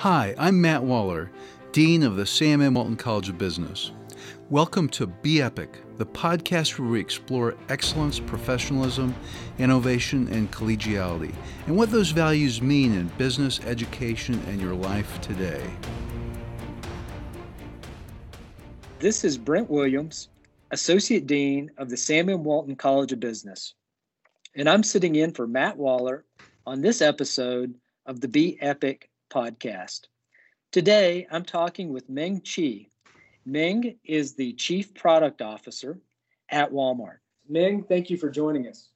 Hi, I'm Matt Waller, Dean of the Sam M. Walton College of Business. Welcome to Be Epic, the podcast where we explore excellence, professionalism, innovation, and collegiality, and what those values mean in business, education, and your life today. This is Brent Williams, Associate Dean of the Sam M. Walton College of Business, and I'm sitting in for Matt Waller on this episode of the Be Epic podcast. Today, I'm talking with Meng Chee. Meng is the Chief Product Officer at Walmart. Meng, thank you for joining us.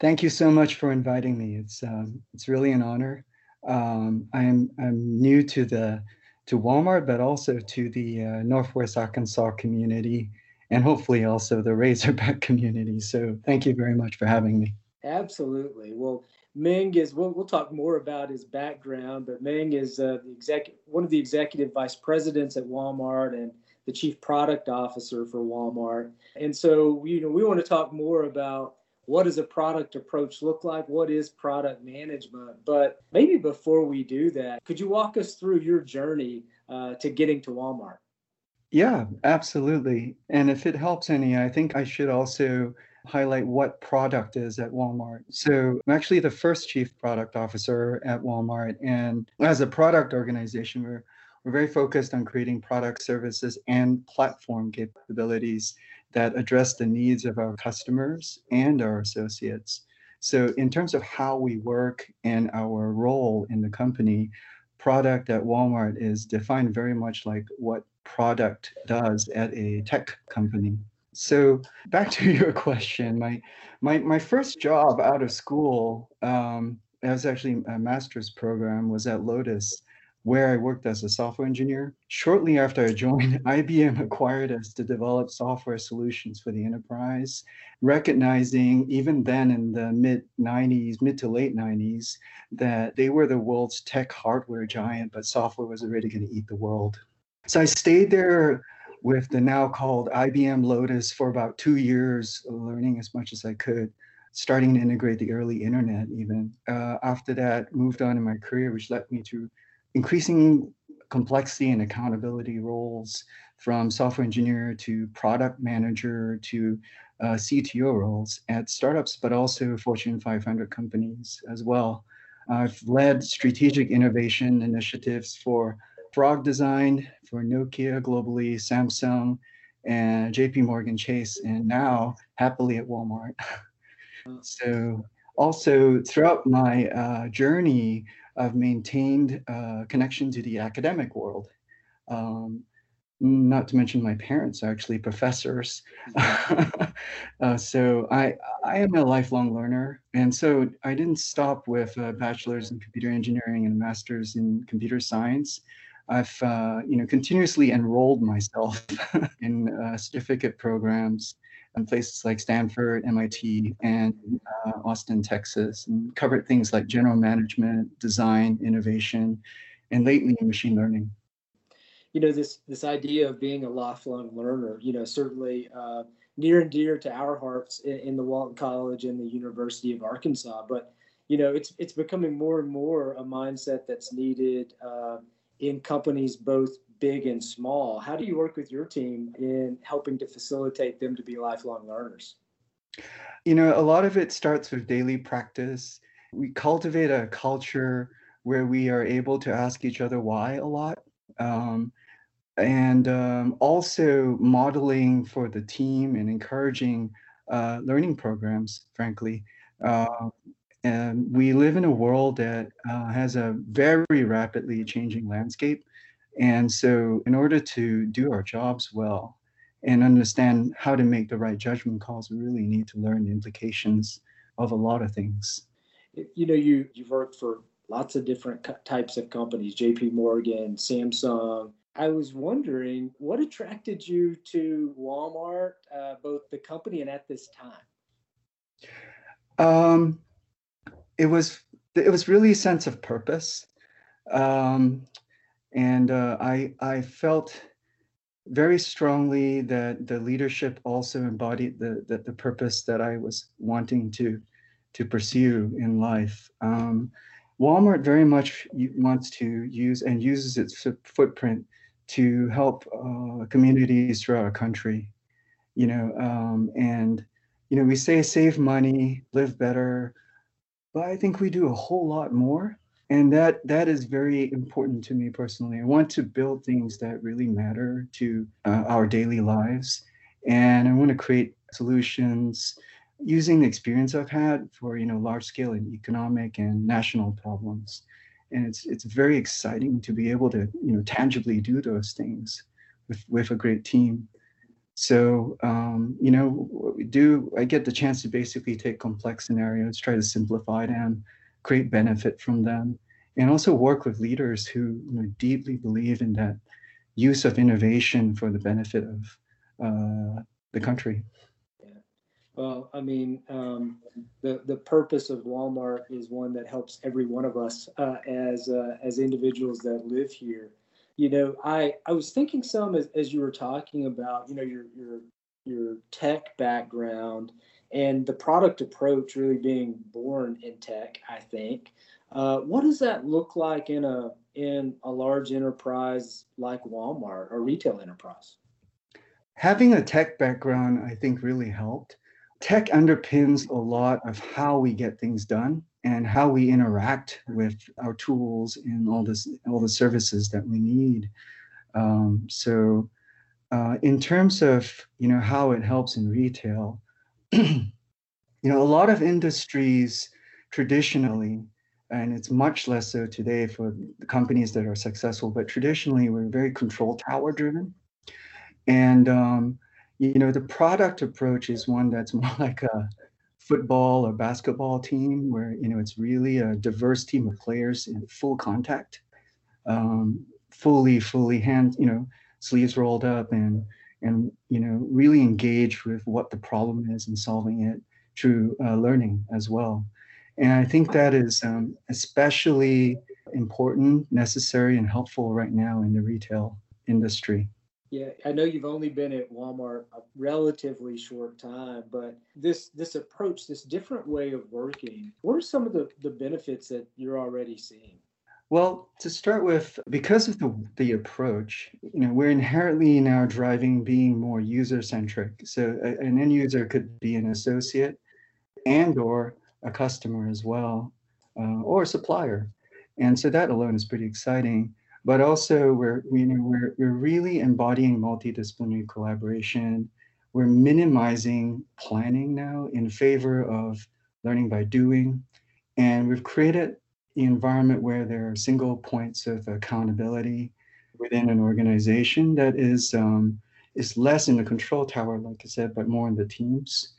Thank you so much for inviting me. It's um, it's really an honor. Um, I'm I'm new to the to Walmart, but also to the uh, Northwest Arkansas community, and hopefully also the Razorback community. So thank you very much for having me. Absolutely. Well, Meng is we'll, we'll talk more about his background, but Meng is uh, the exec one of the executive vice presidents at Walmart and the chief product officer for Walmart. And so you know we want to talk more about what does a product approach look like? What is product management? But maybe before we do that, could you walk us through your journey uh, to getting to Walmart? Yeah, absolutely. And if it helps any, I think I should also highlight what product is at Walmart. So I'm actually the first chief product officer at Walmart. And as a product organization, we're, we're very focused on creating product services and platform capabilities that address the needs of our customers and our associates. So, in terms of how we work and our role in the company, product at Walmart is defined very much like what product does at a tech company. So back to your question, my my my first job out of school, um, it was actually a master's program, was at Lotus, where I worked as a software engineer. Shortly after I joined, IBM acquired us to develop software solutions for the enterprise, recognizing even then in the mid 90s, mid to late 90s, that they were the world's tech hardware giant, but software was already going to eat the world. So I stayed there with the now called IBM Lotus for about two years, learning as much as I could, starting to integrate the early internet even. Uh, after that, moved on in my career, which led me to increasing complexity and accountability roles from software engineer to product manager to uh, CTO roles at startups, but also Fortune 500 companies as well. I've led strategic innovation initiatives for Frog Design for Nokia globally, Samsung, and JP Morgan Chase, and now happily at Walmart. so, also throughout my uh, journey, I've maintained uh, connection to the academic world. Um, not to mention my parents are actually professors. uh, so I I am a lifelong learner, and so I didn't stop with a bachelor's in computer engineering and a master's in computer science. I've uh, you know continuously enrolled myself in uh, certificate programs in places like Stanford, MIT, and uh, Austin, Texas, and covered things like general management, design, innovation, and lately machine learning. You know this this idea of being a lifelong learner. You know certainly uh, near and dear to our hearts in, in the Walton College and the University of Arkansas, but you know it's it's becoming more and more a mindset that's needed uh, in companies both big and small. How do you work with your team in helping to facilitate them to be lifelong learners? You know, a lot of it starts with daily practice. We cultivate a culture where we are able to ask each other why a lot. Um, and um, also modeling for the team and encouraging uh, learning programs, frankly. Uh, and we live in a world that uh, has a very rapidly changing landscape. And so, in order to do our jobs well and understand how to make the right judgment calls, we really need to learn the implications of a lot of things. You know, you you've worked for lots of different types of companies, J.P. Morgan, Samsung. I was wondering what attracted you to Walmart, uh, both the company and at this time. Um, it was it was really a sense of purpose, um, and uh, I I felt very strongly that the leadership also embodied the, the, the purpose that I was wanting to to pursue in life. Um, Walmart very much wants to use and uses its footprint to help uh, communities throughout our country. You know, um, and you know we say save money, live better, but I think we do a whole lot more, and that that is very important to me personally. I want to build things that really matter to uh, our daily lives, and I want to create solutions using the experience I've had for you know large scale and economic and national problems, and it's it's very exciting to be able to you know tangibly do those things with with a great team. So um, you know what we do, I get the chance to basically take complex scenarios, try to simplify them, create benefit from them, and also work with leaders who you know, deeply believe in that use of innovation for the benefit of uh, the country. Well, I mean, um, the the purpose of Walmart is one that helps every one of us uh, as uh, as individuals that live here. You know, I I was thinking some as, as you were talking about, you know, your your your tech background and the product approach really being born in tech. I think. Uh, what does that look like in a in a large enterprise like Walmart or retail enterprise? Having a tech background, I think, really helped tech underpins a lot of how we get things done and how we interact with our tools and all this all the services that we need. Um, so uh, in terms of you know how it helps in retail you know a lot of industries traditionally and it's much less so today for the companies that are successful but traditionally we're very control tower driven and um, you know the product approach is one that's more like a football or basketball team where you know it's really a diverse team of players in full contact um, fully fully hand you know sleeves rolled up and and you know really engaged with what the problem is and solving it through uh, learning as well. And i think that is um, especially important necessary and helpful right now in the retail industry yeah, I know you've only been at Walmart a relatively short time, but this this approach, this different way of working, what are some of the, the benefits that you're already seeing? Well, to start with, because of the the approach, you know, we're inherently now driving being more user centric. So a, an end user could be an associate and or a customer as well, uh, or a supplier, and so that alone is pretty exciting but also we're know we're we're really embodying multidisciplinary collaboration. We're minimizing planning now in favor of learning by doing, and we've created the environment where there are single points of accountability within an organization that is um, is less in the control tower, like I said, but more in the teams.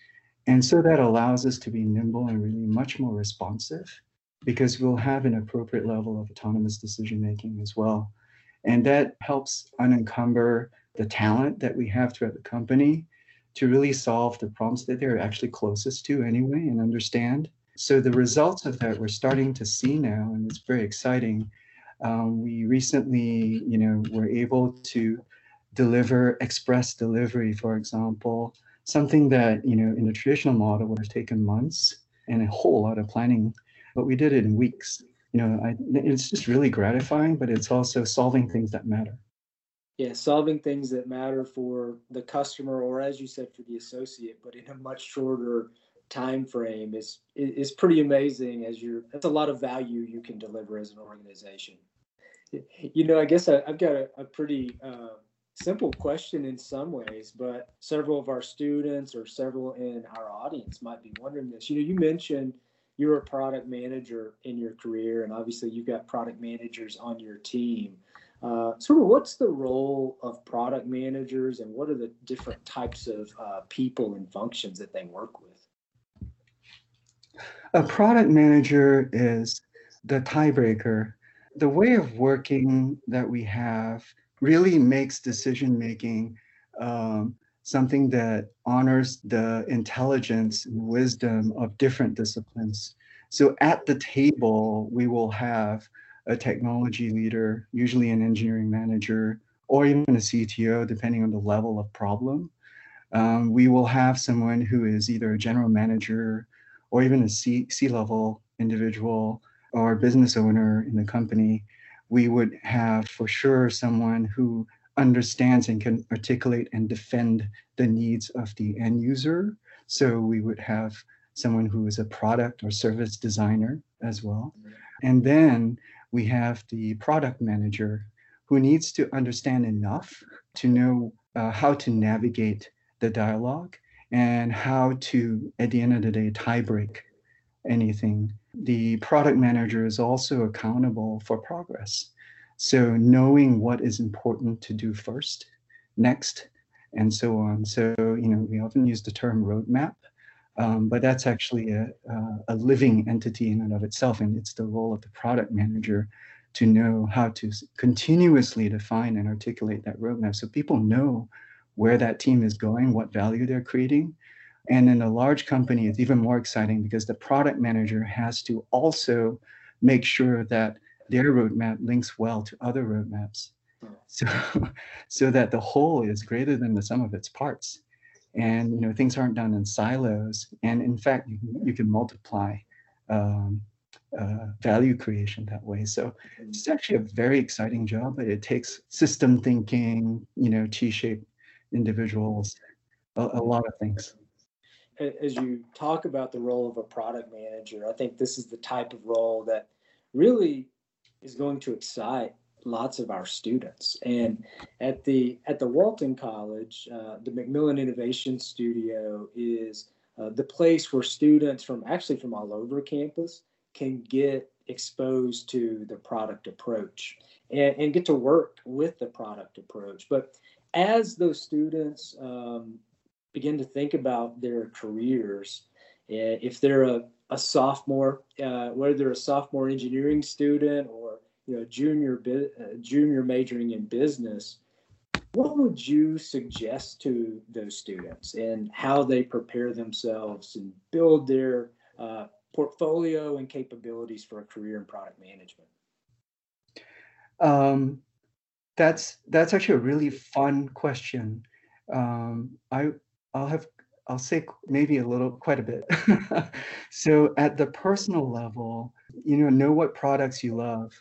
And so that allows us to be nimble and really much more responsive because we'll have an appropriate level of autonomous decision making as well. And that helps unencumber the talent that we have throughout the company to really solve the problems that they're actually closest to anyway and understand. So the results of that we're starting to see now, and it's very exciting. Um, we recently, you know, were able to deliver express delivery, for example, something that, you know, in the traditional model would have taken months and a whole lot of planning but we did it in weeks. You know, I, it's just really gratifying, but it's also solving things that matter. Yeah, solving things that matter for the customer, or as you said, for the associate, but in a much shorter time frame is is pretty amazing. As you're, that's a lot of value you can deliver as an organization. You know, I guess I, have got a, a pretty uh, simple question in some ways, but several of our students or several in our audience might be wondering this. You know, you mentioned you're a product manager in your career, and obviously you've got product managers on your team. Uh, sort of what's the role of product managers and what are the different types of uh, people and functions that they work with? A product manager is the tiebreaker. The way of working that we have really makes decision making um, something that honors the intelligence and wisdom of different disciplines. So at the table, we will have a technology leader, usually an engineering manager, or even a CTO, depending on the level of problem. Um, we will have someone who is either a general manager or even a C, C-level individual or business owner in the company, we would have for sure someone who understands and can articulate and defend the needs of the end user. So we would have someone who is a product or service designer as well. And then we have the product manager who needs to understand enough to know uh, how to navigate the dialogue and how to, at the end of the day, tie break anything. The product manager is also accountable for progress. So knowing what is important to do first, next, and so on. So, you know, we often use the term roadmap, um, but that's actually a, a living entity in and of itself. And it's the role of the product manager to know how to continuously define and articulate that roadmap so people know where that team is going, what value they're creating. And in a large company, it's even more exciting because the product manager has to also make sure that their roadmap links well to other roadmaps. So so that the whole is greater than the sum of its parts. And you know things aren't done in silos. And in fact you can, you can multiply um, uh, value creation that way. So it's actually a very exciting job but it takes system thinking you know t-shaped individuals a, a lot of things. As you talk about the role of a product manager i think this is the type of role that really is going to excite lots of our students. And at the at the Walton College, uh, the McMillon Innovation Studio is uh, the place where students from actually from all over campus can get exposed to the product approach and, and get to work with the product approach. But as those students um, begin to think about their careers, eh, if they're a, a sophomore, uh, whether they're a sophomore engineering student or you know junior uh, junior majoring in business what would you suggest to those students and how they prepare themselves and build their uh, portfolio and capabilities for a career in product management? Um, that's that's actually a really fun question. Um, i i'll have i'll say maybe a little quite a bit. So at the personal level you know know what products you love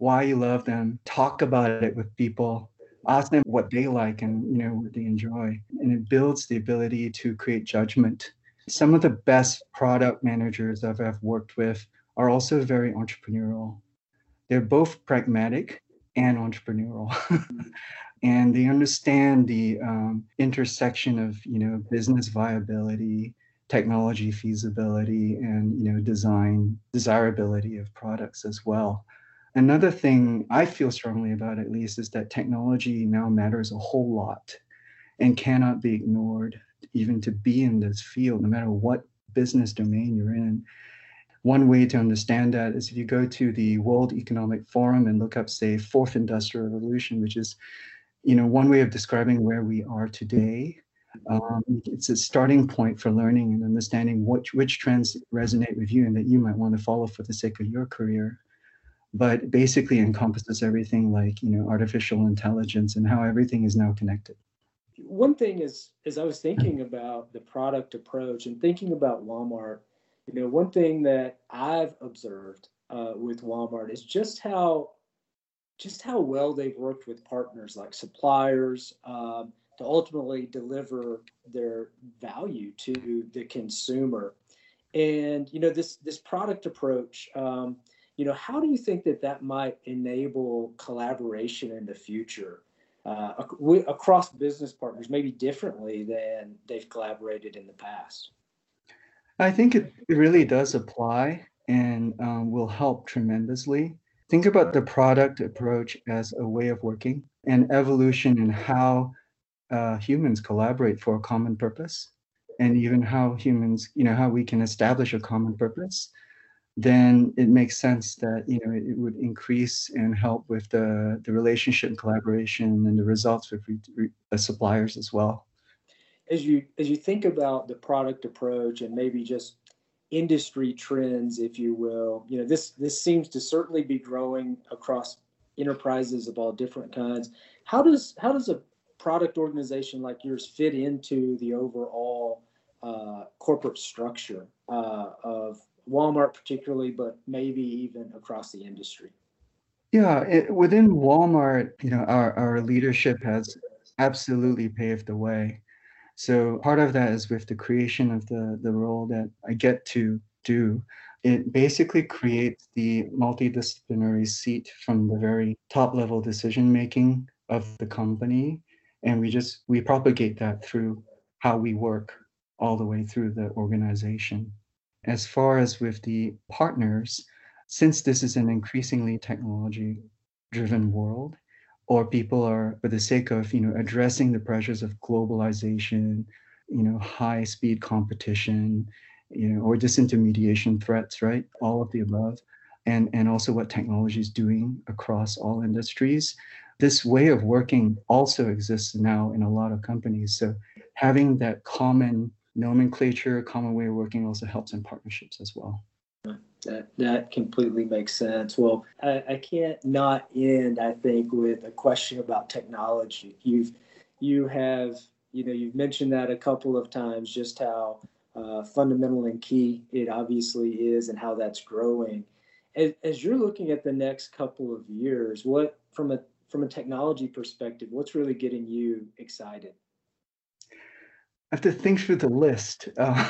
why you love them, talk about it with people, ask them what they like and you know what they enjoy. And it builds the ability to create judgment. Some of the best product managers that I've worked with are also very entrepreneurial. They're both pragmatic and entrepreneurial. and they understand the um, intersection of you know business viability technology feasibility and you know design desirability of products as well Another thing I feel strongly about, at least, is that technology now matters a whole lot and cannot be ignored, even to be in this field, no matter what business domain you're in. One way to understand that is if you go to the World Economic Forum and look up, say, Fourth Industrial Revolution, which is, you know, one way of describing where we are today. Um, it's a starting point for learning and understanding which which trends resonate with you and that you might want to follow for the sake of your career but basically encompasses everything like you know artificial intelligence and how everything is now connected. One thing is as i was thinking about the product approach and thinking about walmart. You know one thing that i've observed uh, with walmart is just how just how well they've worked with partners like suppliers um, to ultimately deliver their value to the consumer. And you know this this product approach um, you know, how do you think that that might enable collaboration in the future uh, ac- across business partners, maybe differently than they've collaborated in the past? I think it, it really does apply and um, will help tremendously. Think about the product approach as a way of working and evolution in how uh, humans collaborate for a common purpose and even how humans, you know, how we can establish a common purpose then it makes sense that you know it, would increase and help with the the relationship and collaboration and the results with re, re, suppliers as well. As you as you think about the product approach and maybe just industry trends, if you will, you know this this seems to certainly be growing across enterprises of all different kinds. How does how does a product organization like yours fit into the overall uh, corporate structure uh, of Walmart particularly, but maybe even across the industry? Yeah, it, within Walmart, you know, our, our leadership has absolutely paved the way. So part of that is with the creation of the, the role that I get to do. It basically creates the multidisciplinary seat from the very top level decision making of the company. And we just we propagate that through how we work all the way through the organization. As far as with the partners, since this is an increasingly technology driven world, or people are for the sake of you know addressing the pressures of globalization you know high speed competition you know or disintermediation threats right? All of the above and and also what technology is doing across all industries. This way of working also exists now in a lot of companies. So having that common nomenclature, common way of working also helps in partnerships as well. That that completely makes sense. Well, I, I can't not end, I think, with a question about technology. You've you have you know you've mentioned that a couple of times, just how uh, fundamental and key it obviously is, and how that's growing. As, as you're looking at the next couple of years, what from a from a technology perspective, what's really getting you excited? I have to think through the list. Uh,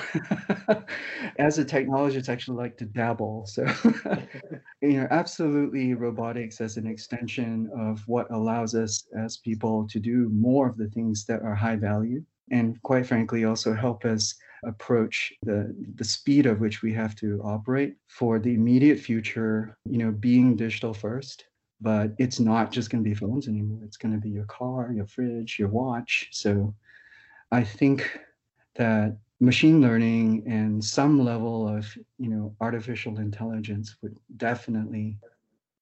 as a technologist, I actually like to dabble. So, you know, absolutely robotics as an extension of what allows us as people to do more of the things that are high value. And quite frankly, also help us approach the, the speed of which we have to operate for the immediate future, you know, being digital first. But it's not just going to be phones anymore. It's going to be your car, your fridge, your watch. So, I think that machine learning and some level of you know artificial intelligence would definitely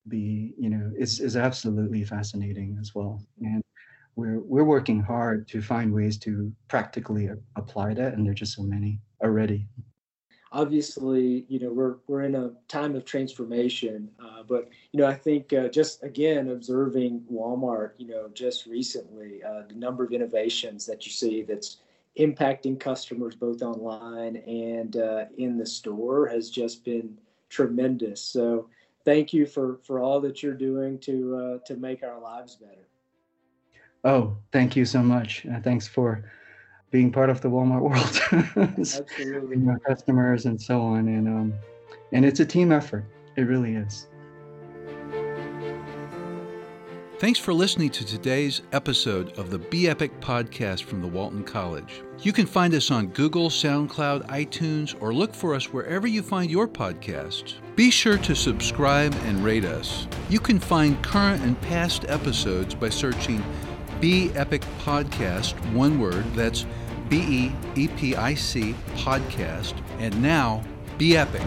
be you know is is absolutely fascinating as well. And we're we're working hard to find ways to practically apply that and there're just so many already obviously you know we're we're in a time of transformation uh, but you know i think uh, just again observing walmart you know just recently uh, the number of innovations that you see that's impacting customers both online and uh, in the store has just been tremendous. So thank you for for all that you're doing to uh, to make our lives better. Oh thank you so much thanks for being part of the Walmart world, Absolutely. our customers and so on. And um, and it's a team effort. It really is. Thanks for listening to today's episode of the Be Epic podcast from the Walton College. You can find us on Google, SoundCloud, iTunes, or look for us wherever you find your podcasts. Be sure to subscribe and rate us. You can find current and past episodes by searching Be Epic Podcast, one word, that's B E E P I C podcast, and now Be Epic.